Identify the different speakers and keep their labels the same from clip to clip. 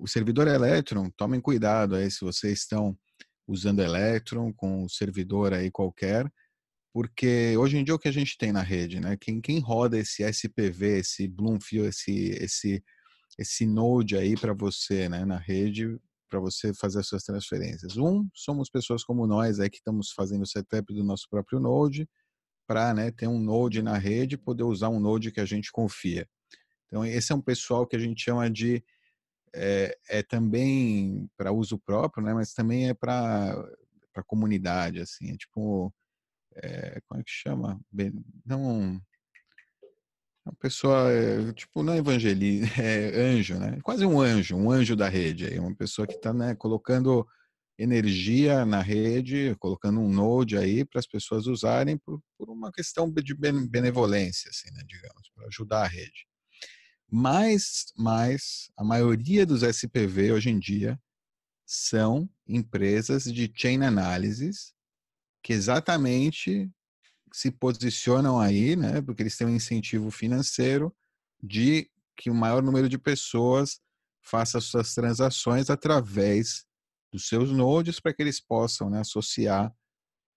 Speaker 1: o servidor Electron, tomem cuidado aí se vocês estão usando Electron com um servidor aí qualquer, porque hoje em dia o que a gente tem na rede, né? Quem, quem roda esse SPV, esse Bloomfield, esse, esse, esse node aí para você, né, na rede, para você fazer as suas transferências. Um, somos pessoas como nós aí que estamos fazendo o setup do nosso próprio node, para né, ter um node na rede poder usar um node que a gente confia. Então, esse é um pessoal que a gente chama de. É, é também para uso próprio, né, mas também é para a comunidade. Assim, é tipo. É, como é que chama? Não. Uma pessoa, é, tipo, não é evangelista, é anjo, né? Quase um anjo, um anjo da rede. Aí, uma pessoa que está né, colocando energia na rede, colocando um node aí para as pessoas usarem por, por, uma questão de benevolência, assim, né, digamos, para ajudar a rede. Mas, mas a maioria dos SPV hoje em dia são empresas de chain analysis que exatamente se posicionam aí, né, porque eles têm um incentivo financeiro de que o maior número de pessoas faça suas transações através dos seus nodes para que eles possam né, associar,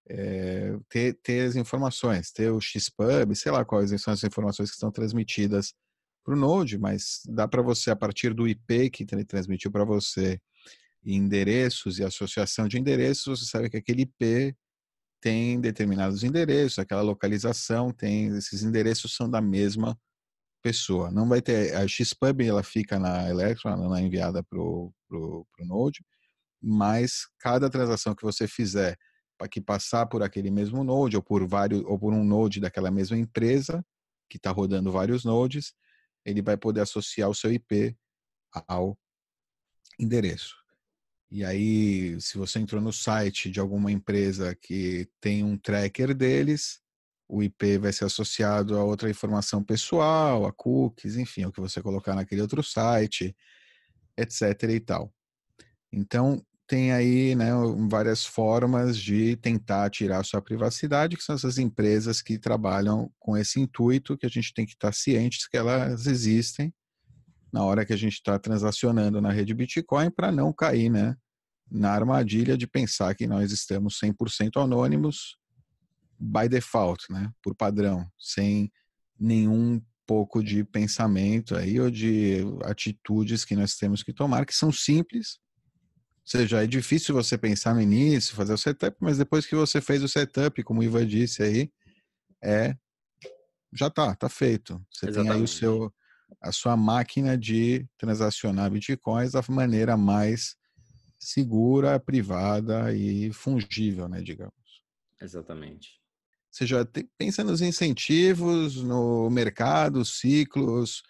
Speaker 1: é, ter, ter as informações, ter o XPub, sei lá quais são as informações que estão transmitidas para o node, mas dá para você, a partir do IP que ele transmitiu para você, endereços e associação de endereços, você sabe que aquele IP tem determinados endereços, aquela localização tem, esses endereços são da mesma pessoa. Não vai ter, a XPub ela fica na Electron, ela é enviada para o Node, mas cada transação que você fizer para que passar por aquele mesmo node ou por vários ou por um node daquela mesma empresa que está rodando vários nodes, ele vai poder associar o seu IP ao endereço. E aí, se você entrou no site de alguma empresa que tem um tracker deles, o IP vai ser associado a outra informação pessoal, a cookies, enfim, o que você colocar naquele outro site, etc. e tal. Então, tem aí né, várias formas de tentar tirar sua privacidade, que são essas empresas que trabalham com esse intuito, que a gente tem que estar cientes que elas existem na hora que a gente está transacionando na rede Bitcoin, para não cair né, na armadilha de pensar que nós estamos 100% anônimos by default, né, por padrão, sem nenhum pouco de pensamento aí ou de atitudes que nós temos que tomar, que são simples, seja, é difícil você pensar no início, fazer o setup, mas depois que você fez o setup, como o Ivan disse aí, é já tá, tá feito. Você Exatamente. tem aí o seu a sua máquina de transacionar bitcoins da maneira mais segura, privada e fungível, né, digamos.
Speaker 2: Exatamente.
Speaker 1: Ou seja, pensa nos incentivos, no mercado, ciclos,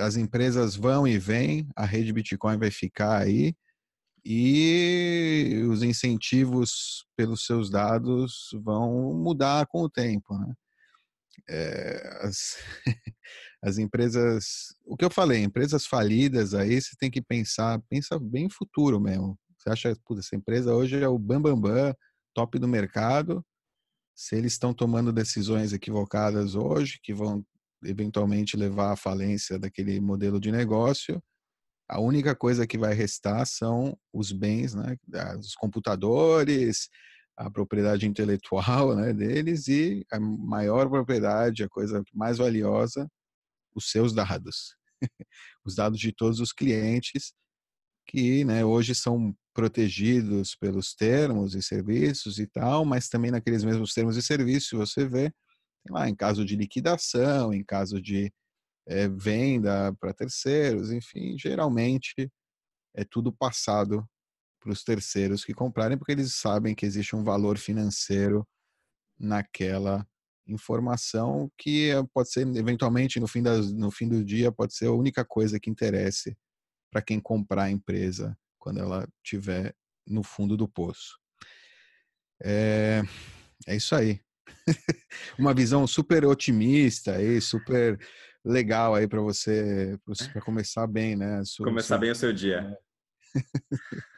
Speaker 1: as empresas vão e vêm, a rede Bitcoin vai ficar aí, e os incentivos pelos seus dados vão mudar com o tempo. Né? É, as, as, empresas, o que eu falei, empresas falidas aí você tem que pensar, pensa bem futuro mesmo. Você acha que essa empresa hoje é o bambambam, bam, bam, top do mercado. Se eles estão tomando decisões equivocadas hoje, que vão eventualmente levar à falência daquele modelo de negócio, a única coisa que vai restar são os bens, né, os computadores, a propriedade intelectual né, deles e a maior propriedade, a coisa mais valiosa, os seus dados. os dados de todos os clientes que né, hoje são protegidos pelos termos e serviços e tal, mas também naqueles mesmos termos e serviços você vê lá em caso de liquidação, em caso de é, venda para terceiros, enfim, geralmente é tudo passado para os terceiros que comprarem, porque eles sabem que existe um valor financeiro naquela informação que eh, pode ser eventualmente no fim, das, no fim do dia pode ser a única coisa que interesse para quem comprar a empresa quando ela estiver no fundo do poço. É, é isso aí. Uma visão super otimista e super legal aí para você, para começar bem, né?
Speaker 2: Sua, começar sua... bem o seu dia.